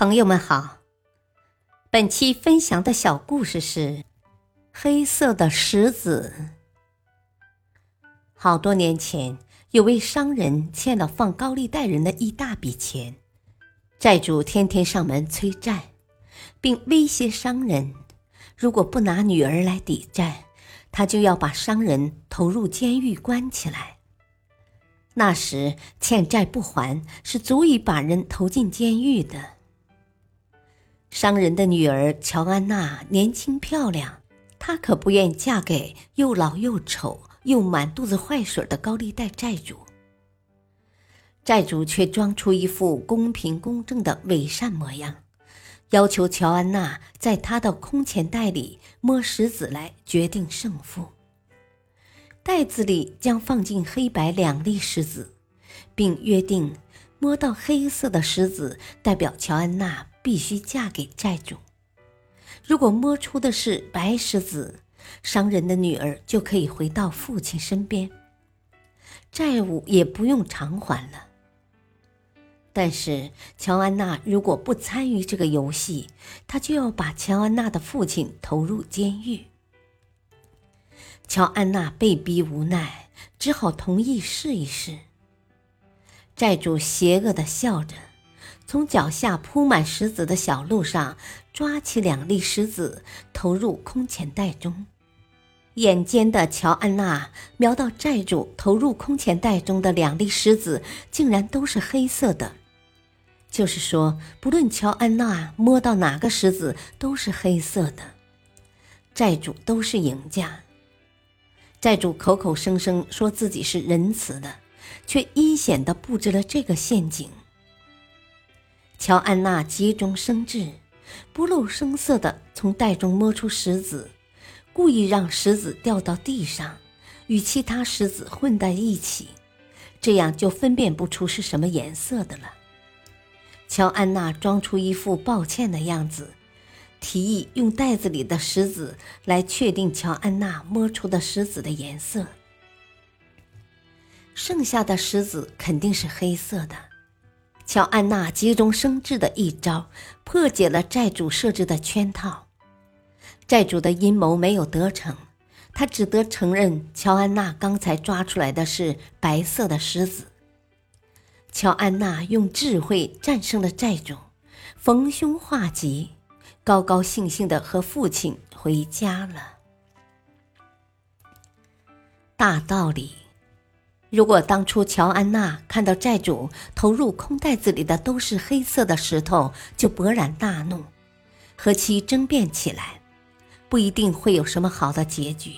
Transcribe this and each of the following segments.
朋友们好，本期分享的小故事是《黑色的石子》。好多年前，有位商人欠了放高利贷人的一大笔钱，债主天天上门催债，并威胁商人，如果不拿女儿来抵债，他就要把商人投入监狱关起来。那时欠债不还是足以把人投进监狱的。商人的女儿乔安娜年轻漂亮，她可不愿嫁给又老又丑又满肚子坏水的高利贷债主。债主却装出一副公平公正的伪善模样，要求乔安娜在他的空钱袋里摸石子来决定胜负。袋子里将放进黑白两粒石子，并约定摸到黑色的石子代表乔安娜。必须嫁给债主。如果摸出的是白石子，商人的女儿就可以回到父亲身边，债务也不用偿还了。但是乔安娜如果不参与这个游戏，她就要把乔安娜的父亲投入监狱。乔安娜被逼无奈，只好同意试一试。债主邪恶的笑着。从脚下铺满石子的小路上抓起两粒石子，投入空钱袋中。眼尖的乔安娜瞄到债主投入空钱袋中的两粒石子，竟然都是黑色的。就是说，不论乔安娜摸到哪个石子，都是黑色的。债主都是赢家。债主口口声声说自己是仁慈的，却阴险地布置了这个陷阱。乔安娜急中生智，不露声色地从袋中摸出石子，故意让石子掉到地上，与其他石子混在一起，这样就分辨不出是什么颜色的了。乔安娜装出一副抱歉的样子，提议用袋子里的石子来确定乔安娜摸出的石子的颜色。剩下的石子肯定是黑色的。乔安娜急中生智的一招，破解了债主设置的圈套。债主的阴谋没有得逞，他只得承认乔安娜刚才抓出来的是白色的狮子。乔安娜用智慧战胜了债主，逢凶化吉，高高兴兴的和父亲回家了。大道理。如果当初乔安娜看到债主投入空袋子里的都是黑色的石头，就勃然大怒，和其争辩起来，不一定会有什么好的结局。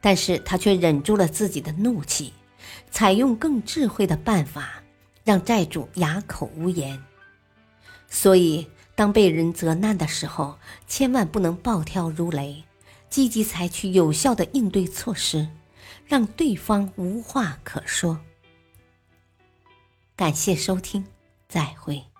但是他却忍住了自己的怒气，采用更智慧的办法，让债主哑口无言。所以，当被人责难的时候，千万不能暴跳如雷，积极采取有效的应对措施。让对方无话可说。感谢收听，再会。